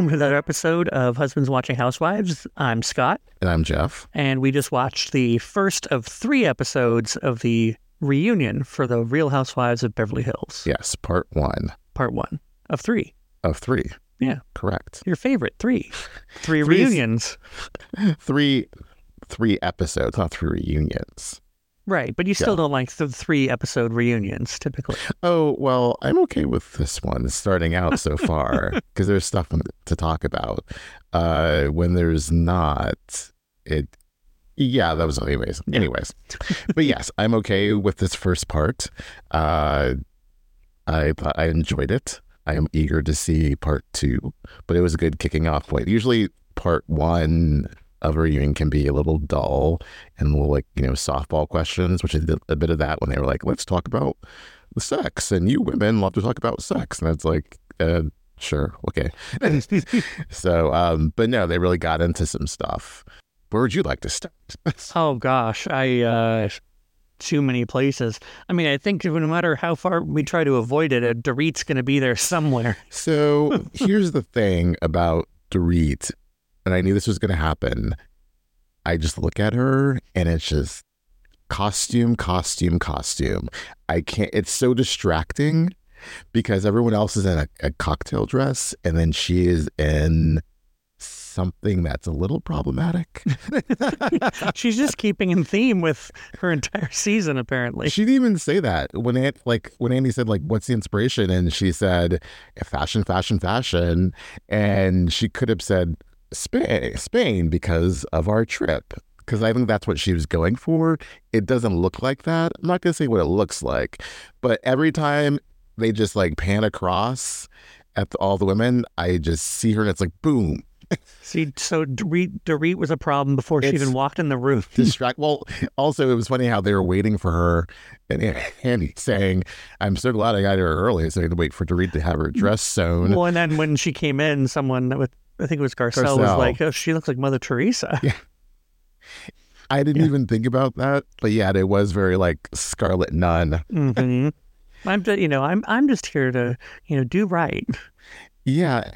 Welcome to another episode of Husbands Watching Housewives. I'm Scott, And I'm Jeff. and we just watched the first of three episodes of the reunion for the Real Housewives of Beverly Hills, Yes, part one part one of three. of three. Yeah. Correct. Your favorite three. Three reunions. Three three episodes, not three reunions. Right, but you still Yeah. don't like the three episode reunions typically. Oh, well, I'm okay with this one starting out so far because there's stuff to talk about. Uh when there's not it yeah, that was anyways. Yeah. Anyways. but yes, I'm okay with this first part. Uh I thought I enjoyed it. I am eager to see part two, but it was a good kicking off point. Usually part one of a reunion can be a little dull and little like, you know, softball questions, which is a bit of that when they were like, let's talk about the sex and you women love to talk about sex. And it's like, uh, sure, okay. so, um, but no, they really got into some stuff. Where would you like to start? Oh gosh, I uh too many places. I mean, I think no matter how far we try to avoid it, a Dorit's going to be there somewhere. So here's the thing about Dorit, and I knew this was going to happen. I just look at her and it's just costume, costume, costume. I can't, it's so distracting because everyone else is in a, a cocktail dress and then she is in something that's a little problematic. She's just keeping in theme with her entire season, apparently. She didn't even say that when Aunt, like when Andy said like what's the inspiration and she said fashion fashion fashion and she could have said Spain Spain because of our trip because I think that's what she was going for. It doesn't look like that. I'm not gonna say what it looks like, but every time they just like pan across at the, all the women, I just see her and it's like boom, See, so Dorit, Dorit was a problem before she It's- even walked in the room. distract. Well, also it was funny how they were waiting for her, and Andy saying, "I'm so glad I got here early, so I had to wait for Dorit to have her mm. dress sewn." Well, and then when she came in, someone with I think it was Garcelle, was like, "Oh, she looks like Mother Teresa." I didn't Yeah. even think about that, but yeah, it was very like Scarlet Nun. hmm I'm just, you know, I'm I'm just here to, you know, do right. Yeah,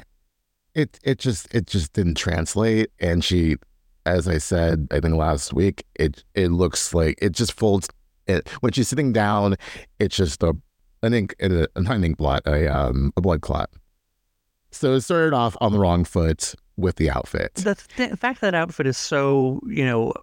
it it just it just didn't translate, and she, as I said, I think last week, it it looks like it just folds. It when she's sitting down, it's just a an ink, a, not an ink blot, a um a blood clot. So it started off on the wrong foot with the outfit. The, th- the fact that outfit is so, you know,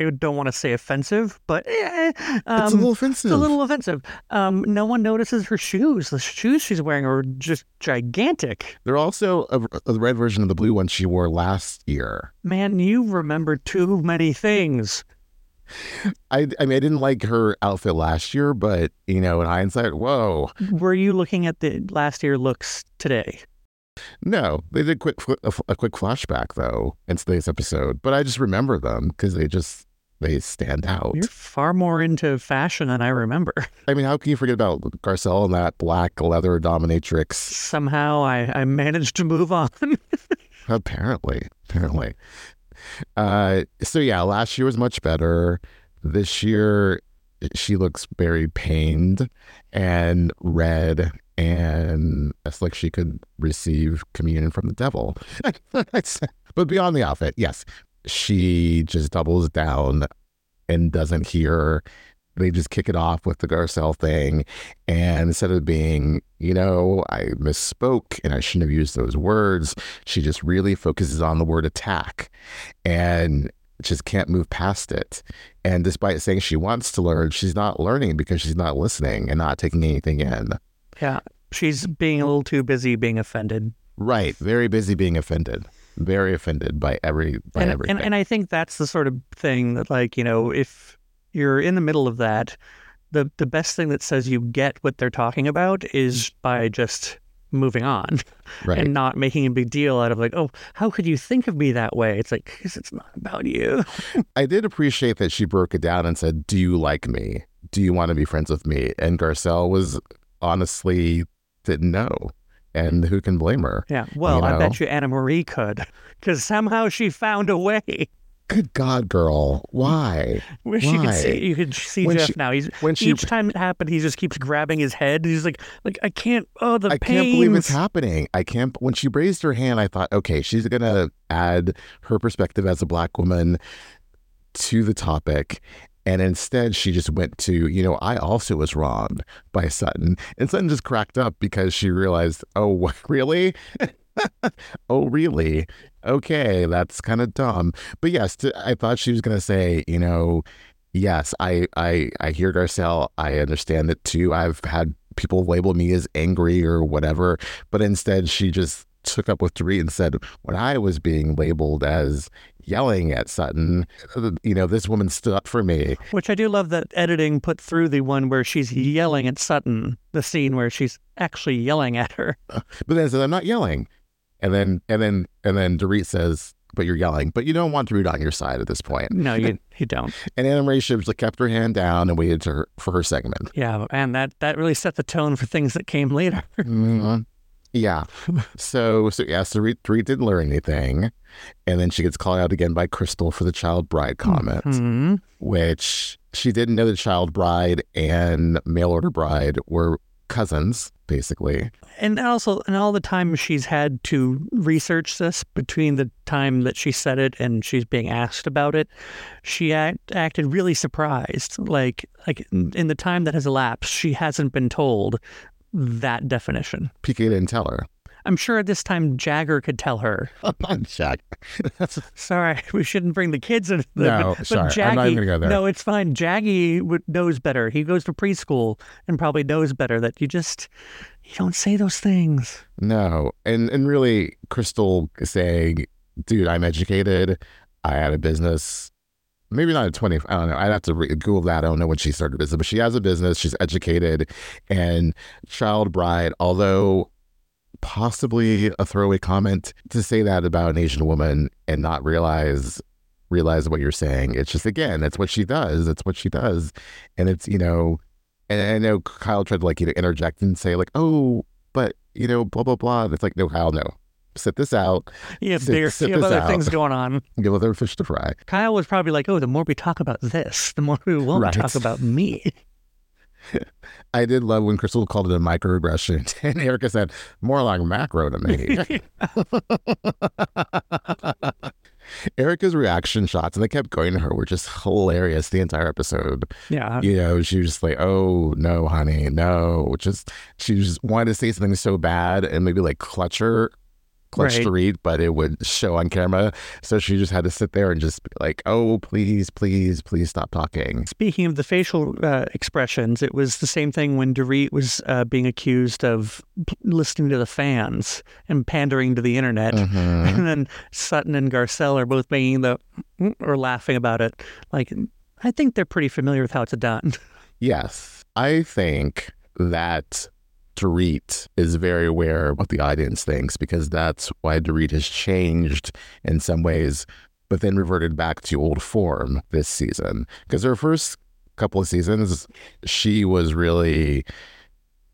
I don't want to say offensive, but eh, um, it's a little offensive. It's a little offensive. Um, no one notices her shoes. The shoes she's wearing are just gigantic. They're also a, a red version of the blue one she wore last year. Man, you remember too many things. I I mean I didn't like her outfit last year, but you know in hindsight, whoa, Were you looking at the last year looks today? No, they did quick a, a quick flashback though in today's episode, but I just remember them because they just they stand out. You're far more into fashion than I remember. I mean, how can you forget about Garcelle and that black leather dominatrix? Somehow I, I managed to move on. Apparently, apparently. Uh, so yeah, last year was much better. This year, she looks very pained and red, and it's like she could receive communion from the devil. but beyond the outfit, yes, she just doubles down and doesn't hear. They just kick it off with the Garcelle thing. And instead of being, you know, I misspoke and I shouldn't have used those words, she just really focuses on the word attack and just can't move past it. And despite saying she wants to learn, she's not learning because she's not listening and not taking anything in. yeah. She's being a little too busy being offended. Right. Very busy being offended. Very offended by every by and, everything. and and I think that's the sort of thing that like, you know, if you're in the middle of that, the the best thing that says you get what they're talking about is by just moving on right. and not making a big deal out of like, oh, how could you think of me that way? It's like, because it's not about you. I did appreciate that she broke it down and said, "Do you like me? Do you want to be friends with me?" And Garcelle was honestly didn't know, and who can blame her? Yeah. Well, I know? bet you Anna Marie could, because somehow she found a way. Good God, girl, why? Wish you could Why? see you could see When Jeff she- now. He's When she, each time it happened, he just keeps grabbing his head. He's like, like I can't. Oh, the I pains. can't believe it's happening. I can't. When she raised her hand, I thought, okay, she's gonna add her perspective as a black woman to the topic. And instead, she just went to, you know, I also was wronged by Sutton. And Sutton just cracked up because she realized, oh, what, really? oh, really? Okay, that's kind of dumb. But yes, to, I thought she was going to say, you know, yes, I, I, I hear Garcelle. I understand it too. I've had people label me as angry or whatever. But instead, she just took up with Dorit and said, when I was being labeled as yelling at Sutton, uh, you know, this woman stood up for me. Which I do love that editing put through the one where she's yelling at Sutton, the scene where she's actually yelling at her. Uh, but then says, I'm not yelling. And then and then and then Dorit says, but you're yelling. But you don't want Dorit on your side at this point. No, you you don't. And Anna Marie Shibbs like, kept her hand down and waited her, for her segment. Yeah, and that that really set the tone for things that came later. Mhm. Yeah. So so yeah, so Dorit, Dorit didn't learn anything. And then she gets called out again by Crystal for the child bride comment. Mhm. which she didn't know the child bride and mail order bride were cousins, basically. And also, and all the time she's had to research this between the time that she said it and she's being asked about it, she act, acted really surprised. Like, like in the time that has elapsed, she hasn't been told that definition. PK didn't tell her. I'm sure at this time Jagger could tell her. That's Sorry, we shouldn't bring the kids into the. No, but, but sorry, Jaggy, I'm not even gonna go there. No, it's fine. Jaggy would, knows better. He goes to preschool and probably knows better that you just you don't say those things. no. And and really Crystal saying, dude, I'm educated. I had a business. Maybe not at 20. I don't know. I'd have to re- Google that. I don't know when she started business, but she has a business. She's educated. And child bride, although possibly a throwaway comment to say that about an Asian woman and not realize realize what you're saying. It's just again, it's what she does. It's what she does. And it's, you know, and I know Kyle tried to like, you know, interject and say, like, oh, but you know, blah blah blah. And it's like, no, Kyle, no. Sit this out. Yeah, have, Sit- bigger, sit you have other out. things going on. Give other fish to fry. Kyle was probably like, "Oh, the more we talk about this, the more we won't Right. talk about me." I did love when Crystal called it a microaggression, and Erika said, more like macro to me. Erika's reaction shots, and they kept going to her, were just hilarious the entire episode. yeah, You know, she was just like, oh, no, honey, no. Just, she just wanted to say something so bad and maybe like clutch her, clutch Right. to read, but it would show on camera. So she just had to sit there and just be like, oh, please, please, please stop talking. Speaking of the facial uh, expressions, it was the same thing when Dorit was uh, being accused of listening to the fans and pandering to the internet. Mhm. And then Sutton and Garcelle are both making the or laughing about it. Like, I think they're pretty familiar with how it's done. Yes. I think that Dorit is very aware of what the audience thinks because that's why Dorit has changed in some ways, but then reverted back to old form this season. Because her first couple of seasons, she was really,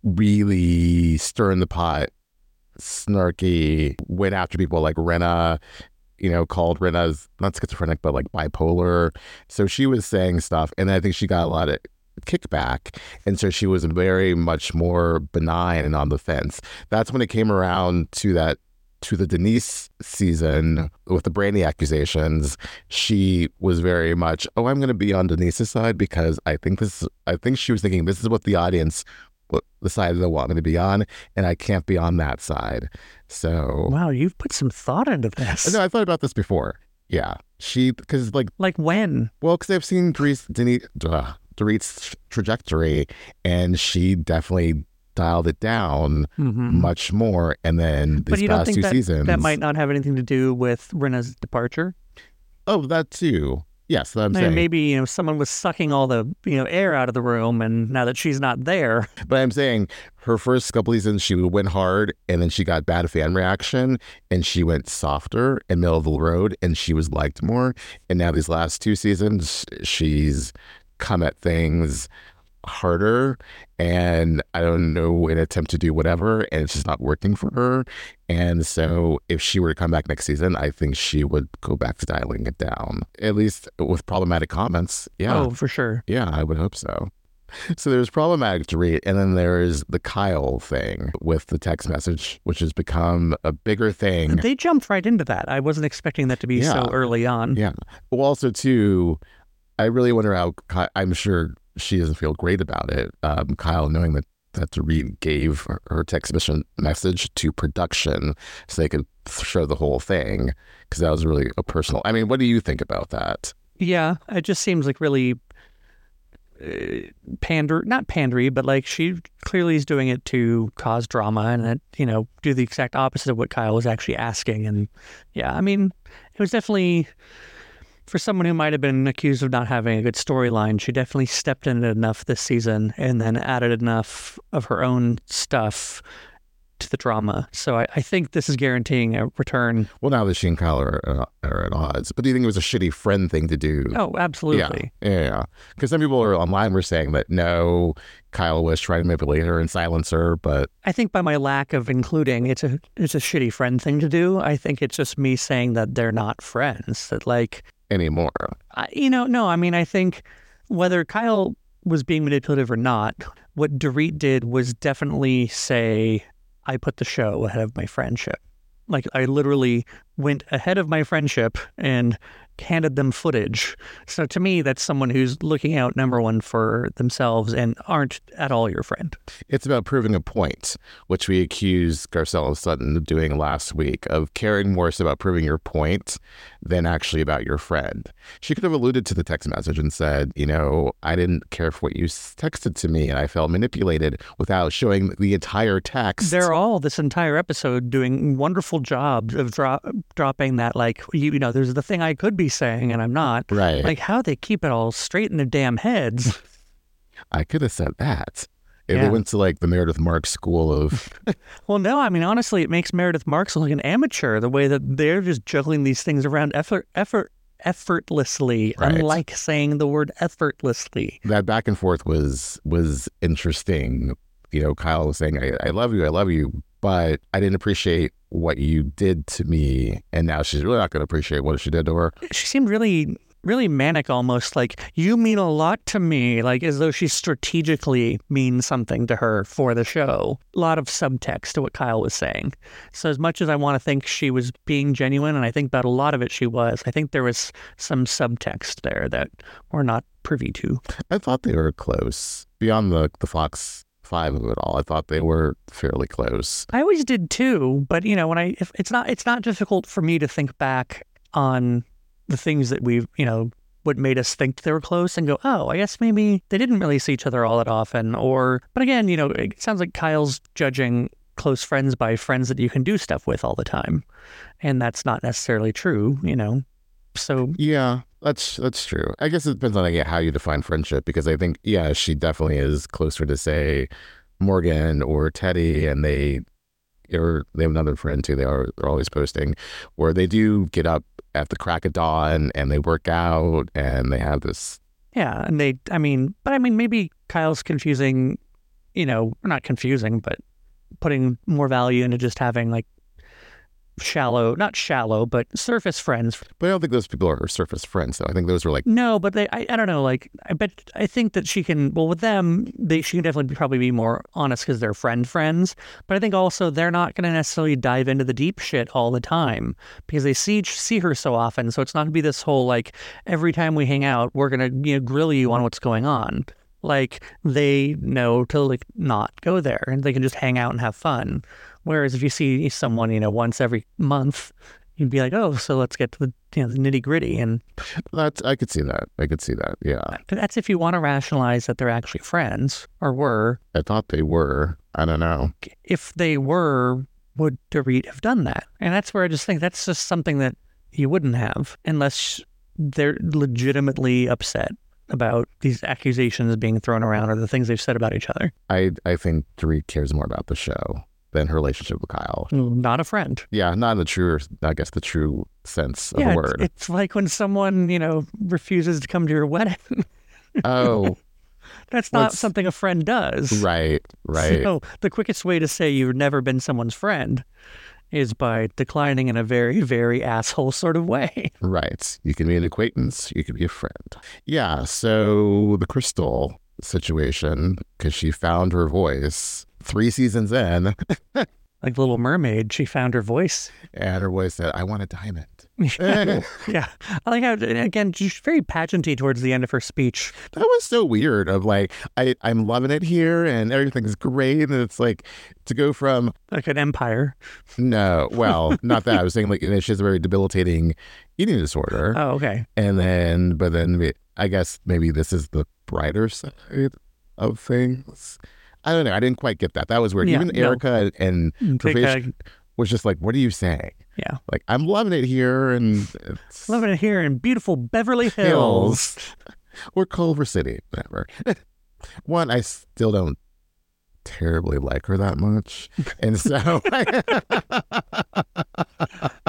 really stirring the pot, snarky, went after people like Rinna, you know, called Rinna's not schizophrenic, but like bipolar. So she was saying stuff, and I think she got a lot of kickback. And so she was very much more benign and on the fence. That's when it came around to that to the Denise season with the Brandi accusations, she was very much, oh, I'm going to be on Denise's side because I think this. I think she was thinking this is what the audience, what the side they want me to be on, and I can't be on that side. So Wow, you've put some thought into this. no, I thought about this before. Yeah, she because like Like when? well, because I've seen Denise, uh, Dorit's trajectory, and she definitely dialed it down hmm much more. And then But these past think two that seasons, that might not have anything to do with Rinna's departure? oh, that too. Yes, that I'm I mean, saying. maybe you know someone was sucking all the you know air out of the room, and now that she's not there, But I'm saying her first couple seasons, she would win hard, and then she got bad fan reaction, and she went softer and middle of the road, and she was liked more. And now these last two seasons, she's come at things harder and I don't know, an attempt to do whatever, and it's just not working for her. And so, if she were to come back next season, I think she would go back to dialing it down, at least with problematic comments. Yeah. Oh, for sure. Yeah, I would hope so. So there's problematic Dorit, and then there's the Kyle thing with the text message, which has become a bigger thing. They jumped right into that. I wasn't expecting that to be Yeah. so early on. Yeah. Well, also too, I really wonder how. I'm sure she doesn't feel great about it. Um, Kyle knowing that that Dorit gave her, her text message to production so they could show the whole thing because that was really a personal. I mean, what do you think about that? Yeah, it just seems like really uh, pander, not pandery, but like she clearly is doing it to cause drama and it, you know, do the exact opposite of what Kyle was actually asking. And yeah, I mean, it was definitely for someone who might have been accused of not having a good storyline. She definitely stepped in it enough this season and then added enough of her own stuff to the drama. So I, I think this is guaranteeing a return. Well, now that she and Kyle are, uh, are at odds, but do you think it was a shitty friend thing to do? Oh, absolutely. Yeah, yeah. Because some people are online were saying that no, Kyle was trying to manipulate her and silence her, but I think by my lack of including, it's a it's a shitty friend thing to do. I think it's just me saying that they're not friends. That like, anymore. I, you know, no. I mean, I think whether Kyle was being manipulative or not, what Dorit did was definitely say, "I put the show ahead of my friendship." Like I literally went ahead of my friendship and handed them footage. So to me, that's someone who's looking out number one for themselves and aren't at all your friend. It's about proving a point, which we accused Garcella Sutton of doing last week, of caring more about proving your point than actually about your friend. She could have alluded to the text message and said, you know, I didn't care for what you texted to me and I felt manipulated without showing the entire text. They're all this entire episode doing wonderful jobs of dro- dropping that, like, you, you know, there's the thing I could be saying and I'm not. right. Like, how they keep it all straight in their damn heads. I could have said that. If Yeah. they went to like the Meredith Marks school of well, no, I mean, honestly, it makes Meredith Marks look like an amateur the way that they're just juggling these things around effort, effort, effortlessly, Right. unlike saying the word effortlessly. that back and forth was was interesting. You know, Kyle was saying, I, I love you, I love you, but I didn't appreciate what you did to me. And now she's really not going to appreciate what she did to her. She seemed really, really manic almost like, you mean a lot to me, like as though she strategically means something to her for the show. A lot of subtext to what Kyle was saying. So, as much as I want to think she was being genuine, and I think about a lot of it she was, I think there was some subtext there that we're not privy to. I thought they were close. Beyond the, the Fox 5 of it all, I thought they were fairly close. I always did too, but you know, when I if it's not it's not difficult for me to think back on the things that we've you know what made us think they were close and go, oh, I guess maybe they didn't really see each other all that often, or but again, you know, it sounds like Kyle's judging close friends by friends that you can do stuff with all the time, and that's not necessarily true, you know. So Yeah, that's that's true. I guess it depends on like, how you define friendship because I think yeah, she definitely is closer to say Morgan or Teddi, and they or they have another friend too. They are they're always posting where they do get up at the crack of dawn and they work out and they have this. Yeah, and they, I mean, but I mean, maybe Kyle's confusing, you know, not confusing, but putting more value into just having like shallow, not shallow, but surface friends. But I don't think those people are her surface friends. though. I think those are like No, but they, I, I don't know, like, I bet, I think that she can, well, with them, they, she can definitely probably be more honest because they're friend friends. But I think also they're not going to necessarily dive into the deep shit all the time because they see, see her so often. So it's not going to be this whole, like, every time we hang out, we're going to, you know, grill you on what's going on. Like they know to like not go there and they can just hang out and have fun. Whereas if you see someone, you know, once every month, you'd be like, oh, so let's get to the, you know, the nitty gritty. And that's. I could see that. I could see that. Yeah, that's if you want to rationalize that they're actually friends or were. I thought they were. I don't know. If they were, would Dorit have done that? And that's where I just think that's just something that you wouldn't have unless they're legitimately upset about these accusations being thrown around or the things they've said about each other. I I think Dorit cares more about the show than her relationship with Kyle. Not a friend. Yeah, not in the true, I guess, the true sense of yeah, the it's, word. it's like when someone, you know, refuses to come to your wedding. oh, That's not something a friend does. Right, right. So the quickest way to say you've never been someone's friend is by declining in a very, very asshole sort of way. Right. You can be an acquaintance, you can be a friend. Yeah. So the crystal situation, because she found her voice three seasons in, Like Little Mermaid, she found her voice. and her voice said, I want a diamond. yeah. I like how, again, she's very pageanty towards the end of her speech. That was so weird of like, I, I'm loving it here and everything's great. And it's like to go from, Like an empire. no, well, not that. I was saying like, she has a very debilitating eating disorder. Oh, okay. And then, but then I guess maybe this is the brighter side of things. I don't know. I didn't quite get that. That was weird. Yeah, Even no. Erika and mm, Take Pervash was just like, "What are you saying?" yeah. Like, I'm loving it here, and it's Loving it here in beautiful Beverly Hills. Hills or Culver City, whatever. One, I still don't terribly like her that much, and so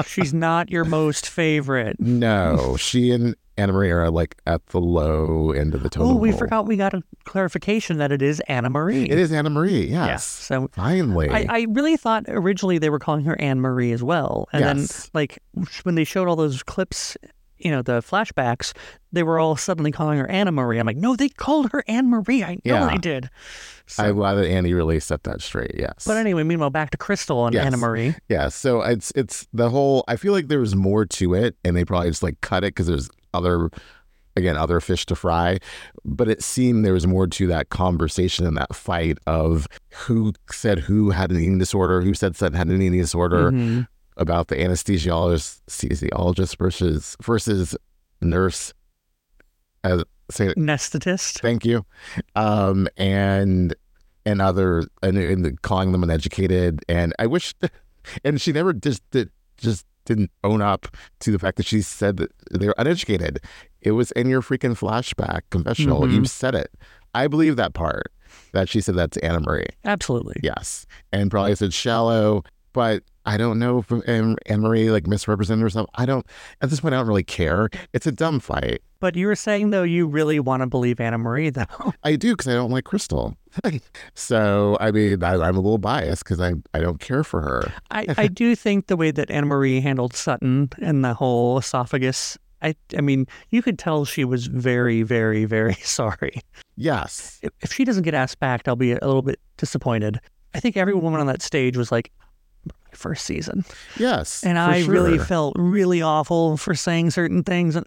She's not your most favorite. no, she and Anna Marie are like at the low end of the total. Oh, we pole. forgot we got a clarification that it is Anna Marie. It is Anna Marie. Yes. Yes. So Finally. I, I really thought originally they were calling her Anne Marie as well. And then, like, when they showed all those clips, you know, the flashbacks, they were all suddenly calling her Anna Marie. I'm like, no, they called her Anne Marie. I know Yeah. they did. So, I'm glad that Annie really set that straight. Yes. but anyway, meanwhile, back to Crystal and Yes. Anna Marie. yeah. So it's it's the whole. I feel like there was more to it, and they probably just like cut it because there's other, again, other fish to fry. But it seemed there was more to that conversation and that fight of who said who had an eating disorder, who said said had an eating disorder Mhm. about the anesthesiologist, anesthesiologist versus versus nurse. As say Anesthetist. Thank you. Um, and and other and, and calling them uneducated. And I wish, and she never just did, just didn't own up to the fact that she said that they're uneducated. It was in your freaking flashback confessional. Mhm. You said it. I believe that part that she said that to Anna Marie. Absolutely. Yes, and probably said shallow, but. I don't know if Anne Marie like misrepresented herself. I don't at this point. I don't really care. It's a dumb fight. But you were saying, though, you really want to believe Anna Marie, though. I do because I don't like Crystal. so I mean, I, I'm a little biased because I I don't care for her. I, I do think the way that Anna Marie handled Sutton and the whole esophagus, I, I mean, you could tell she was very, very, very sorry. Yes, if, if she doesn't get asked back, I'll be a little bit disappointed. I think every woman on that stage was like, first season. yes, And I really felt really awful for saying certain things. And,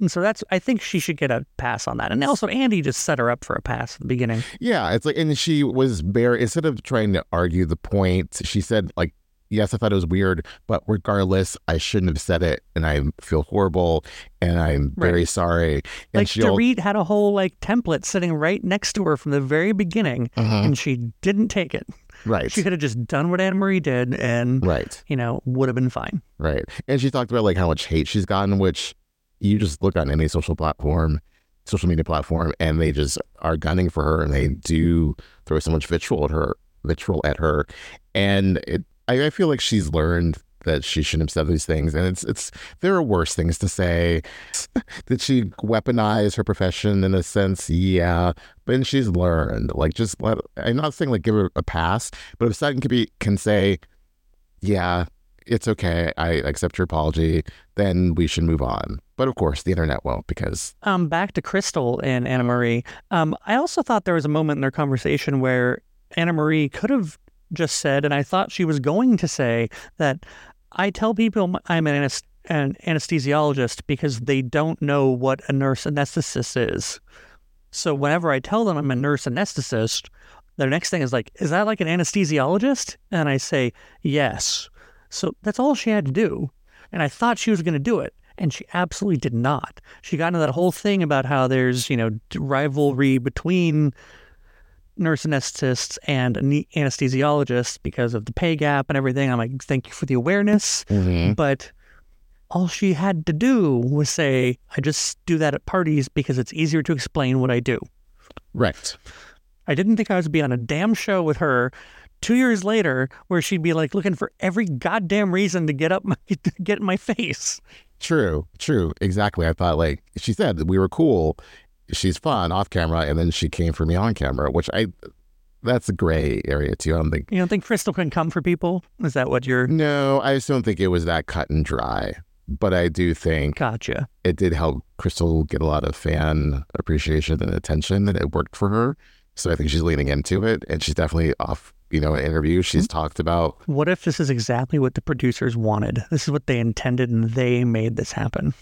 and so that's, I think she should get a pass on that. And also, Andy just set her up for a pass at the beginning. yeah. It's like, and she was very instead of trying to argue the point, she said like. Yes, I thought it was weird, but regardless, I shouldn't have said it, and I feel horrible, and I'm very sorry. And Like, Dorit had a whole like template sitting right next to her from the very beginning, Mhm. and she didn't take it. Right, She could have just done what Anna Marie did and, right, you know, would have been fine. right. And she talked about like how much hate she's gotten, which you just look on any social platform, social media platform, and they just are gunning for her, and they do throw so much vitriol at her, vitriol at her, and it. I, I feel like she's learned that she shouldn't have said these things, and it's it's there are worse things to say. Did she weaponize her profession in a sense? Yeah, but she's learned. Like, just let. I'm not saying like give her a pass, but if Sutton can be can say, yeah, it's okay. I accept your apology. Then we should move on. But of course, the internet won't because Um, back to Crystal and Anna Marie. Um, I also thought there was a moment in their conversation where Anna Marie could have just said, and I thought she was going to say that I tell people I'm an, anes- an anesthesiologist because they don't know what a nurse anesthetist is. So whenever I tell them I'm a nurse anesthetist, the next thing is like, is that like an anesthesiologist? And I say, yes. So that's all she had to do. And I thought she was going to do it. And she absolutely did not. She got into that whole thing about how there's, you know, rivalry between nurse anesthetists and anesthesiologists because of the pay gap and everything. I'm like, thank you for the awareness. Mm-hmm. But all she had to do was say, I just do that at parties because it's easier to explain what I do. right. I didn't think I was be on a damn show with her two years later where she'd be like looking for every goddamn reason to get up my, to get in my face. True, true, exactly. I thought like she said that we were cool, she's fun off camera, and then she came for me on camera, which I that's a gray area too. I don't think. You don't think Crystal can come for people? Is that what you're? No, I just don't think it was that cut and dry. But I do think Gotcha. it did help Crystal get a lot of fan appreciation and attention, and it worked for her. So I think she's leaning into it, and she's definitely off. You know, in interviews she's mm-hmm. talked about. What if this is exactly what the producers wanted? This is what they intended, and they made this happen.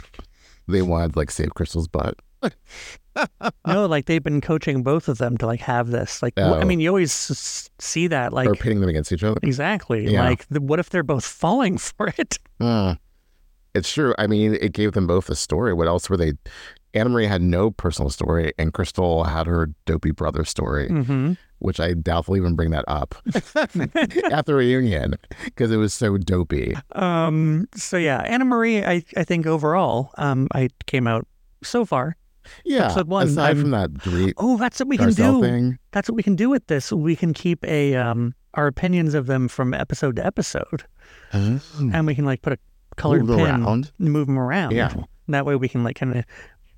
They wanted like save Crystal's butt. no, like they've been coaching both of them to like have this. Like, wh- I Oh. mean, you always s- see that. Like, or pitting them against each other. exactly. Yeah. Like, the, what if they're both falling for it? Uh, it's true. I mean, it gave them both a story. What else were they? Anna Marie had no personal story, and Crystal had her dopey brother story, hmm which I doubt they'll even bring that up at the reunion because it was so dopey. Um. So yeah, Anna Marie. I I think overall, um, I came out so far. Yeah. Episode one, aside I'm- from that Dorit Oh, that's what we can do. thing. That's what we can do with this. We can keep a um our opinions of them from episode to episode, and we can like put a colored Move pin, around. and move them around. Yeah. That way we can like kind of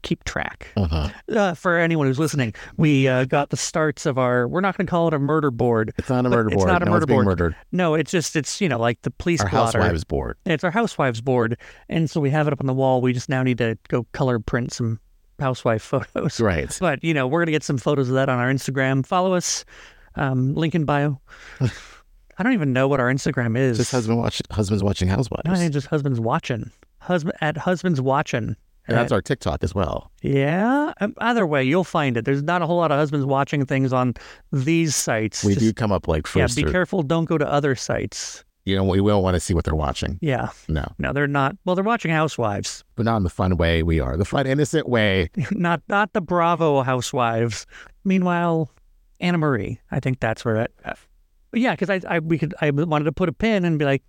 keep track. Uh-huh. Uh, for anyone who's listening, we uh, got the starts of our. We're not going to call it a murder board. It's not a murder board. it's not a no murder board. murdered. No, it's just it's you know like the police Our blotter. housewives board. It's our housewives board, and so we have it up on the wall. We just now need to go color print some housewife photos. Right. But you know, we're gonna get some photos of that on our Instagram. Follow us, um, link in bio. I don't even know what our Instagram is. Just husband watch husbands watching housewives. I think just husbands watching. Husband at husbands watching. and that's our TikTok as well. Yeah. um, Either way, you'll find it. There's not a whole lot of husbands watching things on these sites. We Just- do come up like first. Yeah, be or- careful. Don't go to other sites. You know, we don't want to see what they're watching. Yeah. No, No, they're not. Well, they're watching Housewives, but not in the fun way we are. The fun, innocent way. not not the Bravo Housewives. Meanwhile, Anna Marie. I think that's where it. Uh, yeah, because I, I we could I wanted to put a pin and be like,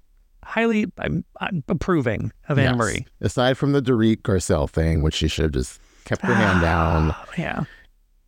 highly I'm, I'm approving of Anna Yes. Marie. Aside from the Dorit Garcelle thing, which she should have just kept her hand down. Yeah.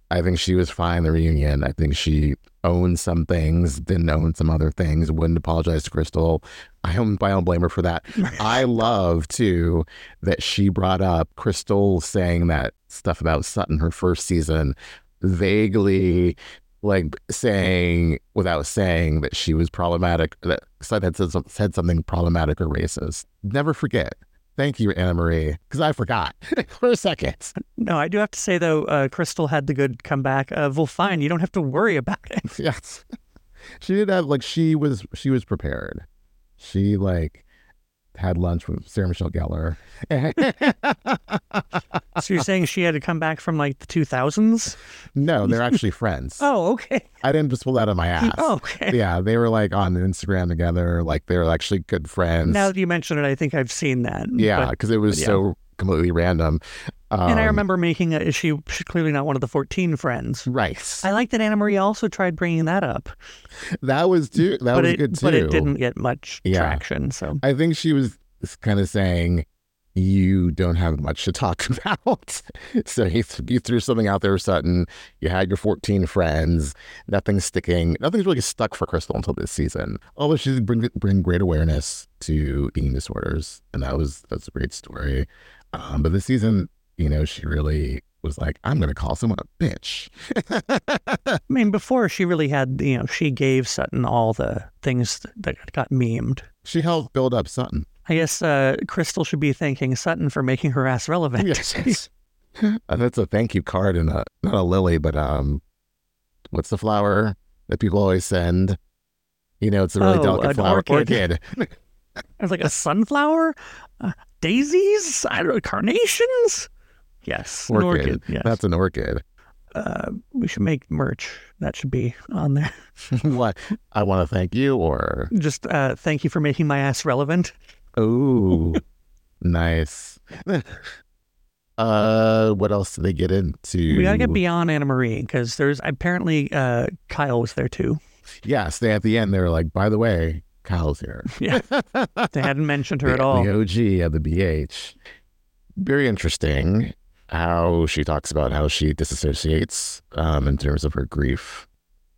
I think she was fine. The reunion. I think she owned some things, didn't own some other things. Wouldn't apologize to Crystal. I don't. I don't blame her for that. I love too that she brought up Crystal saying that stuff about Sutton her first season, vaguely like saying without saying that she was problematic. That Sutton had said, said something problematic or racist. Never forget. Thank you, Anna Marie, because I forgot for a second. No, I do have to say though, uh, Crystal had the good comeback of, well, fine, you don't have to worry about it. Yes. She did have like she was she was prepared. She like had lunch with Sarah Michelle Gellar. So you're saying she had to come back from like the 2000s? no, they're actually friends. Oh, okay. I didn't just pull that out of my ass. Oh, okay. Yeah, they were like on Instagram together. Like they were actually good friends. Now that you mention it, I think I've seen that. yeah, because it was yeah. so completely random. Um, and I remember making a, she, she's clearly not one of the 14 friends. right. I like that Anna Marie also tried bringing that up, That was too. That but was it, good too. but it didn't get much Yeah. traction. So I think she was kind of saying, "You don't have much to talk about." so you, th- you threw something out there, Sutton. You had your 14 friends. Nothing's sticking. Nothing's really stuck for Crystal until this season. Although she did bring bring great awareness to eating disorders, and that was that's a great story. Um, but this season, you know, she really was like, "I'm going to call someone a bitch." I mean, before she really had, you know, she gave Sutton all the things that got memed. she helped build up Sutton. I guess uh, Crystal should be thanking Sutton for making her ass relevant. Yes. Uh, that's a thank you card and a not a lily, but um, what's the flower that people always send? You know, it's a really Oh, delicate flower. orchid. It's like a sunflower, uh, daisies, I don't know, carnations. Yes, Orchid. orchid. Yes, That's an orchid. uh, we should make merch. That should be on there. what? I want to thank you, or Just uh, thank you for making my ass relevant. oh, nice. uh, what else did they get into? We gotta get beyond Anna Marie because there's apparently uh, Kyle was there too. Yes, they at the end they were like, by the way, Kyle's here. Yeah, they hadn't mentioned her the, at all. The OG of the BH. Very interesting how she talks about how she disassociates um, in terms of her grief.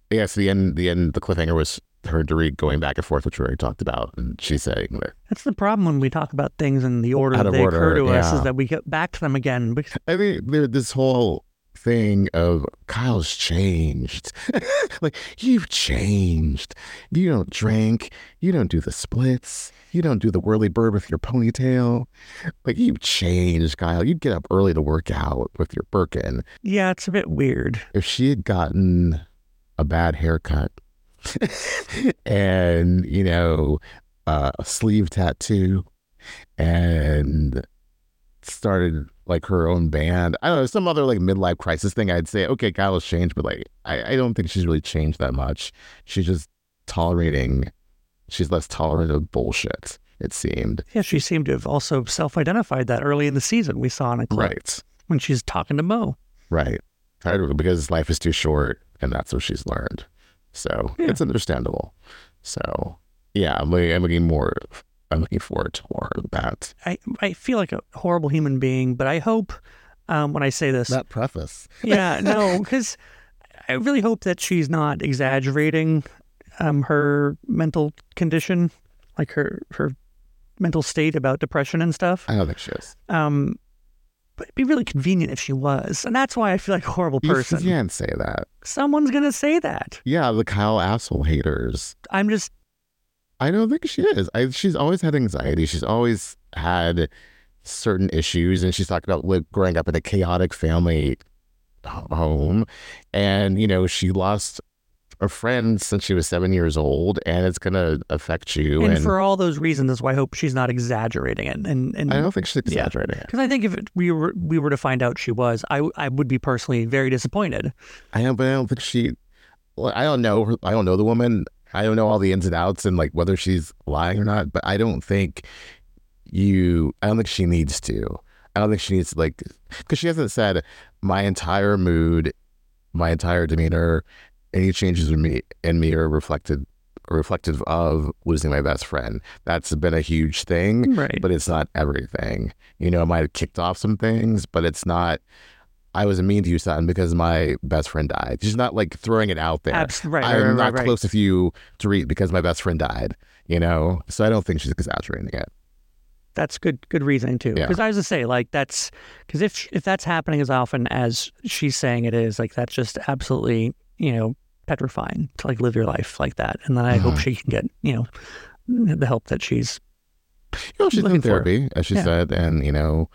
Yes, the end. The end. The cliffhanger was her Dorit going back and forth, which we already talked about, and she's saying that That's the problem when we talk about things in the order that they occur order, to us is that we get back to them again. Because I there this whole thing of Kyle's changed. like you've changed. You don't drink. You don't do the splits. You don't do the whirly bird with your ponytail. Like you've changed, Kyle. You'd get up early to work out with your Birkin. Yeah, it's a bit weird. If she had gotten a bad haircut and, you know, uh, a sleeve tattoo and started like her own band. I don't know, some other like midlife crisis thing. I'd say, okay, Kyle has changed, but like, I, I don't think she's really changed that much. She's just tolerating, she's less tolerant of bullshit, it seemed. Yeah, she seemed to have also self identified that early in the season. We saw in a clip Right. when she's talking to Mo. Right. Because life is too short and that's what she's learned. So Yeah. it's understandable. So yeah, I'm looking, I'm looking more, I'm looking forward to more of that. I, I feel like a horrible human being, but I hope um, when I say this, That preface. yeah, no, because I really hope that she's not exaggerating um, her mental condition, like her her mental state about depression and stuff. I don't think she is. Um, but it'd be really convenient if she was, and that's why I feel like a horrible person. You can't say that. Someone's gonna say that. Yeah, the Kyle asshole haters. I'm just I don't think she is. I, she's always had anxiety. She's always had certain issues, and she's talked about like, growing up in a chaotic family home, and you know she lost a friend since she was seven years old, and it's gonna affect you. and, And, for all those reasons, that's why I hope she's not exaggerating it. And and I don't think she's Yeah. exaggerating it. because I think if it, we were we were to find out she was, I I would be personally very disappointed. I don't, but I don't think she. Well, I don't know. I don't know the woman. I don't know all the ins and outs and like whether she's lying or not. But I don't think you. I don't think she needs to. I don't think she needs to like because she hasn't said my entire mood, my entire demeanor, any changes in me in me are reflected reflective of losing my best friend. That's been a huge thing Right. but it's not everything. You know, it might have kicked off some things, but it's not. I was mean to you, son, because my best friend died. She's not like throwing it out there. Right, I'm right, not right. close with you to read because my best friend died. You know, so I don't think she's exaggerating it. that's good good reasoning too Yeah. because i was to say like that's because if if that's happening as often as she's saying it is like that's just absolutely you know petrifying to like live your life like that and then i hope Mhm. she can get you know the help that she's You know, she's in for- therapy, as she Yeah. said, and you know,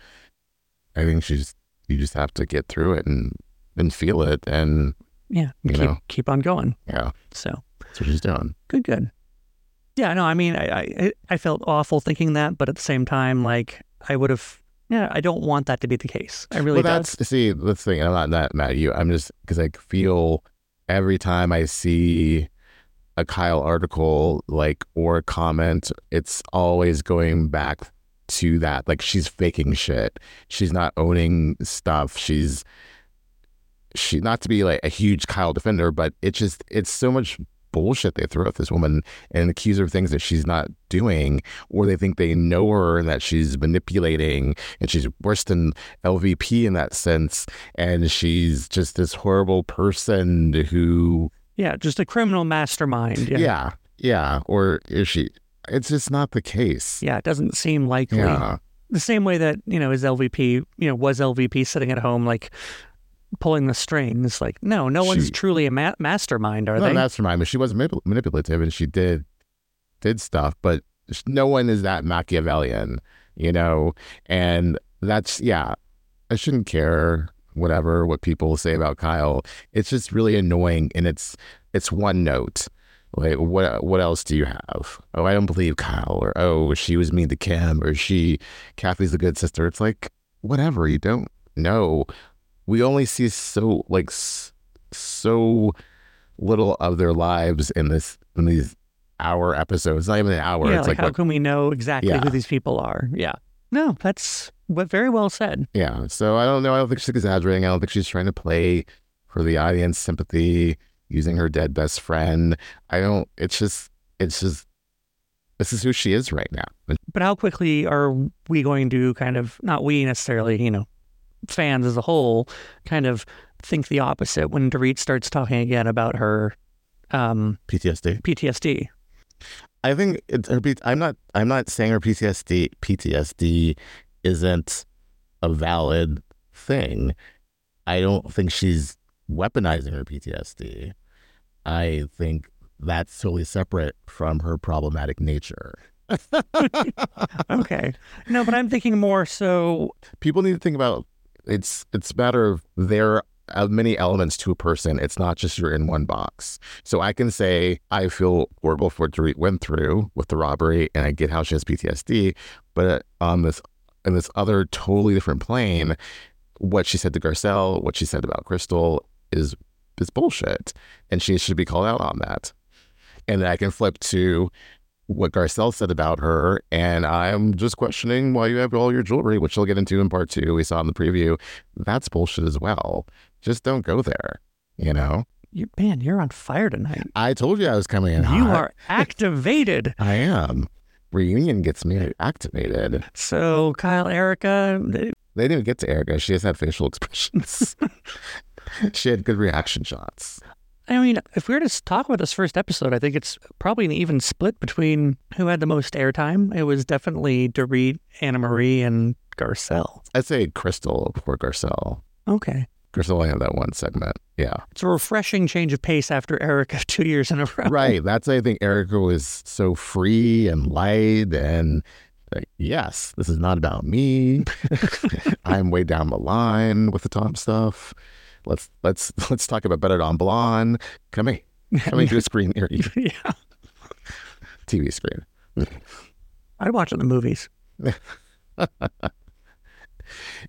I think she's. You just have to get through it and and feel it, and yeah You keep know. keep on going yeah, so that's what she's doing. good good yeah no i mean i i, I felt awful thinking that but at the same time like i would have yeah i don't want that to be the case i really well, don't that's see the thing. I'm not that mad at you. I'm just because I feel every time I see a Kyle article, like or a comment, it's always going back to that. Like she's faking shit. She's not owning stuff. She's she not to be like a huge Kyle defender, but it's just it's so much bullshit they throw at this woman and accuse her of things that she's not doing, or they think they know her and that she's manipulating and she's worse than LVP in that sense. And she's just this horrible person who, yeah just a criminal mastermind yeah, yeah yeah, or is she? It's just not the case. yeah it doesn't seem likely Yeah, the same way that you know is LVP you know was LVP sitting at home like pulling the strings like no no one's truly a ma- mastermind are no, they mastermind, but she was manip- manipulative and she did did stuff, but no one is that Machiavellian, you know. And that's yeah, I shouldn't care whatever what people say about Kyle. It's just really annoying, and it's it's one note. Like what what else do you have? Oh, I don't believe Kyle, or oh, she was mean to Kim, or she Kathy's a good sister. It's like whatever. You don't know. We only see so like so little of their lives in this in these hour episodes. It's Not even an hour. yeah it's like, like, how what, can we know exactly Yeah. who these people are yeah no that's what very well said yeah. So I don't know. I don't think she's exaggerating. I don't think she's trying to play for the audience sympathy using her dead best friend. I don't. It's just. It's just. This is who she is right now. but how quickly are we going to kind of not we necessarily you know fans as a whole kind of think the opposite when Dorit starts talking again about her um, PTSD. PTSD I think it's her. P- I'm not. I'm not saying her PTSD. PTSD isn't a valid thing. I don't think she's weaponizing her PTSD. I think that's totally separate from her problematic nature. okay. No, but I'm thinking more so people need to think about it's it's a matter of there are uh, many elements to a person. It's not just you're in one box. So I can say I feel horrible for what Dorit went through with the robbery, and I get how she has PTSD. But uh, on this in this other totally different plane, what she said to Garcelle, what she said about Crystal is is bullshit, and she should be called out on that. And then I can flip to what Garcelle said about her, and I'm just questioning why you have all your jewelry, which we'll get into in part two. We saw in the preview. That's bullshit as well. Just don't go there. You know. You, man, you're on fire tonight. I told you I was coming in. You hot. are activated. I am. Reunion gets me activated. So Kyle, Erika, they, They didn't get to Erika. She just had facial expressions. she had good reaction shots. I mean, if we were to talk about this first episode, I think it's probably an even split between who had the most airtime. It was definitely Dorit, Annemarie, and Garcelle. I'd say Crystal before Garcelle. Okay. Crystal only had that one segment. Yeah. It's a refreshing change of pace after Erika two years in a row. Right. That's I think Erika was so free and light and like, yes, this is not about me. I'm way down the line with the Tom stuff. Let's let's let's talk about Better on Blonde. Come here. Come into a screen near you. yeah. TV screen. I'd watch it in the movies.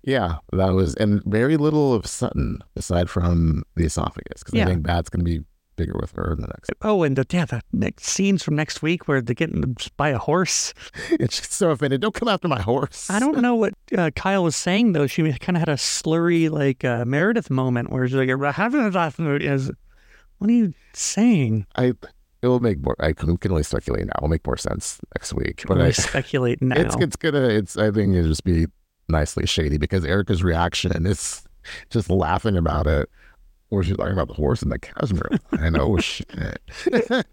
Yeah, that was and very little of Sutton aside from the esophagus because Yeah. I think that's going to be bigger with her in the next. Oh, and the, yeah, the next scenes from next week where they're getting by a horse. It's just so offended. Don't come after my horse. I don't know what uh, Kyle was saying though. She kind of had a slurry like uh, Meredith moment where she's like, "Is what are you saying?" I. It will make more. I can, can only speculate now. It'll make more sense next week. But I, speculate now. it's it's gonna. It's I think it'll just be nicely shady because Erika's reaction is just laughing about it. Or she's talking about the horse and the cashmere. I know shit.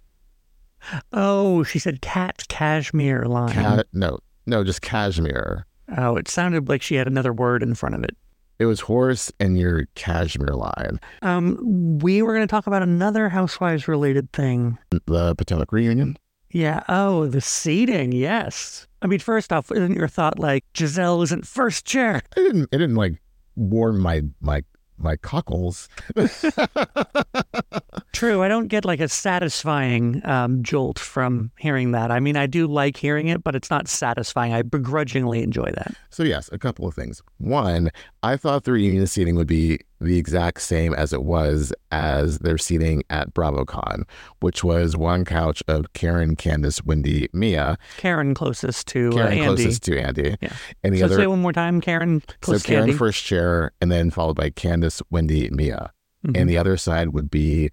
oh, she said cat cashmere line. Ca- no, no, just cashmere. Oh, it sounded like she had another word in front of it. It was horse and your cashmere line. Um, we were going to talk about another housewives related thing. The Potomac reunion. Yeah. Oh, the seating. Yes. I mean, first off, isn't your thought like Gizelle isn't first chair? It didn't. It didn't like warm my my my cockles. True. I don't get like a satisfying um, jolt from hearing that. I mean, I do like hearing it, but it's not satisfying. I begrudgingly enjoy that. So yes, a couple of things. One, I thought the reunion seating would be the exact same as it was as their seating at BravoCon, which was one couch of Karen, Candiace, Wendy, Mia. Karen closest to uh, Karen Andy. closest to Andy, Yeah. and the so other say one more time, Karen. so Karen Andy. first chair, and then followed by Candiace, Wendy, Mia. Mhm. and the other side would be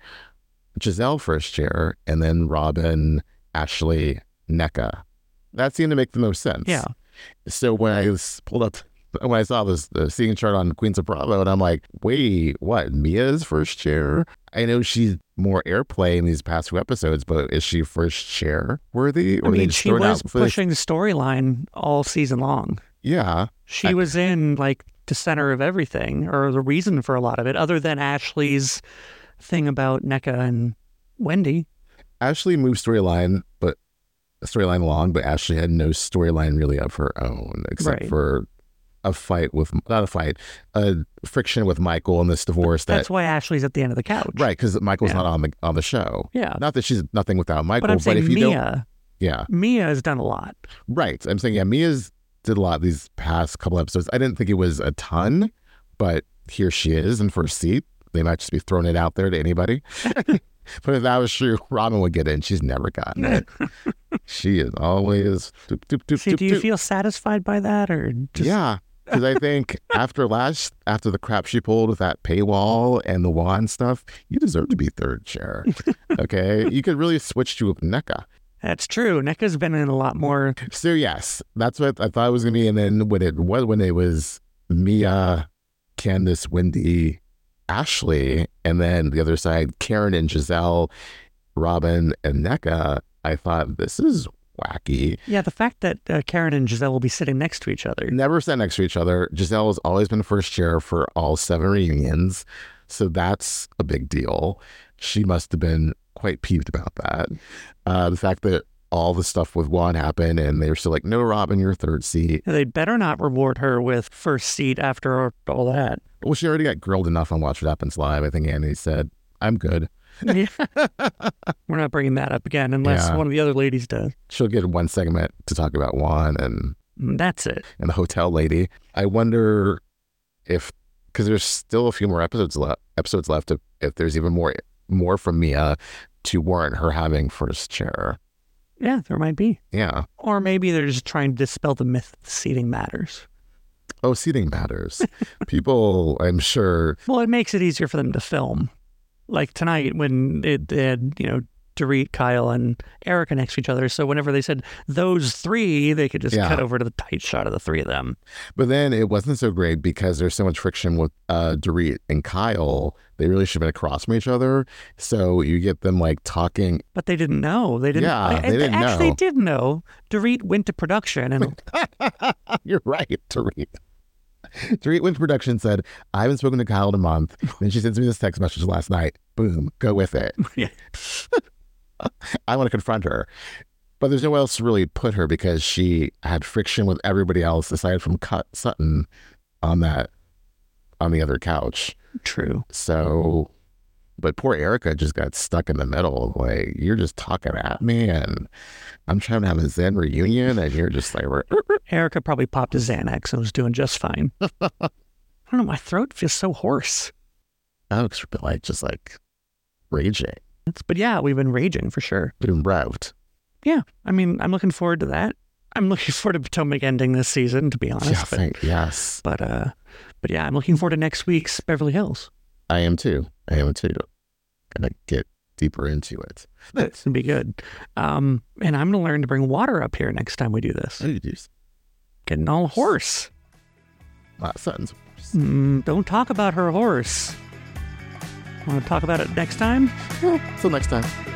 Gizelle first chair, and then Robyn, Ashley, Nneka. That seemed to make the most sense. Yeah. So when I was pulled up, when I saw this the seating chart on Queens of Bravo, and I'm like, wait, what? Mia's first chair? I know she's more airplay in these past few episodes, but is she first chair worthy? I Or mean, she throw it out was pushing the storyline all season long. Yeah. She I- was in like the center of everything, or the reason for a lot of it, other than Ashley's thing about Nneka and Wendy. Ashley moved storyline, but storyline along, but Ashley had no storyline really of her own, except Right. for a fight with not a fight, a friction with Michael and this divorce. That That's why Ashley's at the end of the couch. right because Michael's Yeah. not on the on the show. Yeah. Not that she's nothing without Michael, But I'm saying if you don't, Mia, yeah, Mia has done a lot. right. I'm saying yeah, Mia's did a lot these past couple episodes. I didn't think it was a ton, but here she is in first seat. They might just be throwing it out there to anybody. but if that was true, Robyn would get in. she's never gotten it. she is always doop, doop, doop, See, do you feel satisfied by that, or just yeah, because I think after last, after the crap she pulled with that paywall and the wand stuff, you deserve to be third chair. Okay, you could really switch to Nneka. That's true? Nneka's been in a lot more. So yes, that's what I thought it was gonna be. And then when it was when it was Mia, Candiace, Wendy, Ashley, and then the other side, Karen and Gizelle, Robyn and NECA, I thought this is wacky. Yeah, the fact that uh, Karen and Gizelle will be sitting next to each other. Never sat next to each other. Gizelle has always been first chair for all seven reunions. So that's a big deal. She must have been quite peeved about that. Uh, the fact that all the stuff with Juan happened and they were still like, no, Robyn, your third seat. They better not reward her with first seat after all that. Well, she already got grilled enough on Watch What Happens Live. I think Andy said, I'm good. Yeah. We're not bringing that up again unless Yeah. one of the other ladies does. She'll get one segment to talk about Juan and, And That's it. and the hotel lady. I wonder if, because there's still a few more episodes left, episodes left, if, if there's even more more from Mia to warrant her having first chair. Yeah, there might be. Yeah. Or maybe they're just trying to dispel the myth that seating matters. Oh, seating matters. People, I'm sure, Well, it makes it easier for them to film. Like tonight when it they had, you know, Dorit, Kyle, and Erika next to each other. So whenever they said those three, they could just Yeah. cut over to the tight shot of the three of them. but then it wasn't so great because there's so much friction with uh, Dorit and Kyle. They really should have been across from each other. So you get them like talking. But they didn't know. They didn't. Yeah, I- they didn't actually, know. they did know. Dorit went to production and You're right, Dorit. Dorit went to production and said, I haven't spoken to Kyle in a month. Then she sends me this text message last night. Boom, go with it. Yeah. I want to confront her. But there's no nowhere else to really put her because she had friction with everybody else aside from Cut Sutton on that on the other couch. true. So but poor Erika just got stuck in the middle. Like, you're just talking at me and I'm trying to have a Zen reunion and you're just like Erika probably popped a Xanax and was doing just fine. I don't know. My throat feels so hoarse. Oh, Alex like just like raging. But yeah, we've been raging for sure. Been revved. Yeah, I mean, I'm looking forward to that. I'm looking forward to Potomac ending this season, to be honest. Yeah, but, thank, yes. but uh, but yeah, I'm looking forward to next week's Beverly Hills. I am too. I am too. Gonna get deeper into it. It's gonna be good. Um, and I'm gonna learn to bring water up here next time we do this. Oh. Getting all horse. Uh, Sutton's. Mm, don't talk about her horse. Want to talk about it next time? Till next time.